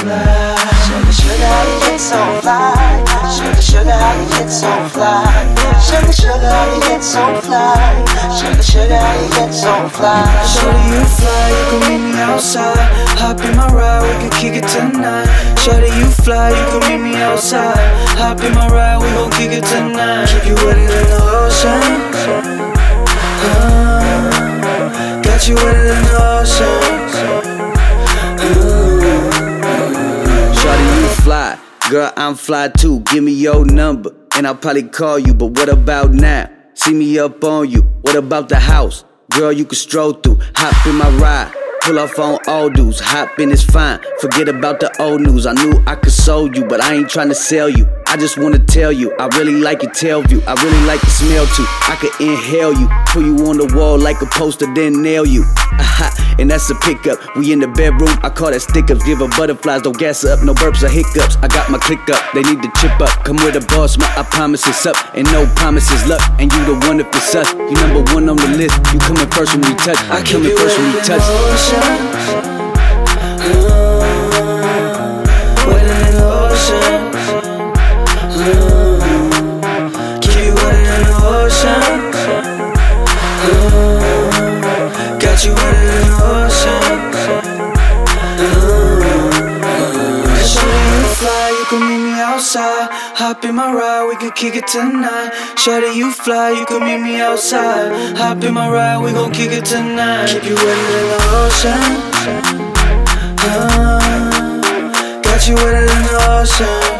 Sugar, sugar, how you get so fly? Sugar, sugar, how you get so fly? Sugar, sugar, how you get so fly? Sugar, sugar, how you get so fly? Shorty, you fly, you can meet me outside. Hop in my ride, we can kick it tonight. Shorty, you fly, you can meet me outside. Hop in my ride, we gon' kick it tonight. Keep you wetter than the ocean. Uh, got you wetter Girl, I'm fly too. Give me your number, and I'll probably call you. But what about now? See me up on you. What about the house? Girl, you can stroll through. Hop in my ride. Pull off on all dudes. Hop in, it's fine. Forget about the old news. I knew I could sold you, but I ain't trying to sell you. I just wanna tell you, I really like your tail view. I really like your smell too. I could inhale you, put you on the wall like a poster, then nail you. Aha, and that's a pickup. We in the bedroom, I call that stick ups. Give her butterflies, don't gas up, no burps or hiccups. I got my click up, they need to chip up. Come with a boss, my I promise it's up, and no promises luck. And you the one if it's us, you number one on the list. You coming first when we touch, I keep coming first when we touch. Outside. Hop in my ride, we can kick it tonight. Shorty, you fly, you can meet me outside. Hop in my ride, we gon' kick it tonight. Keep you wetter than the ocean. Uh, got you wetter than the ocean.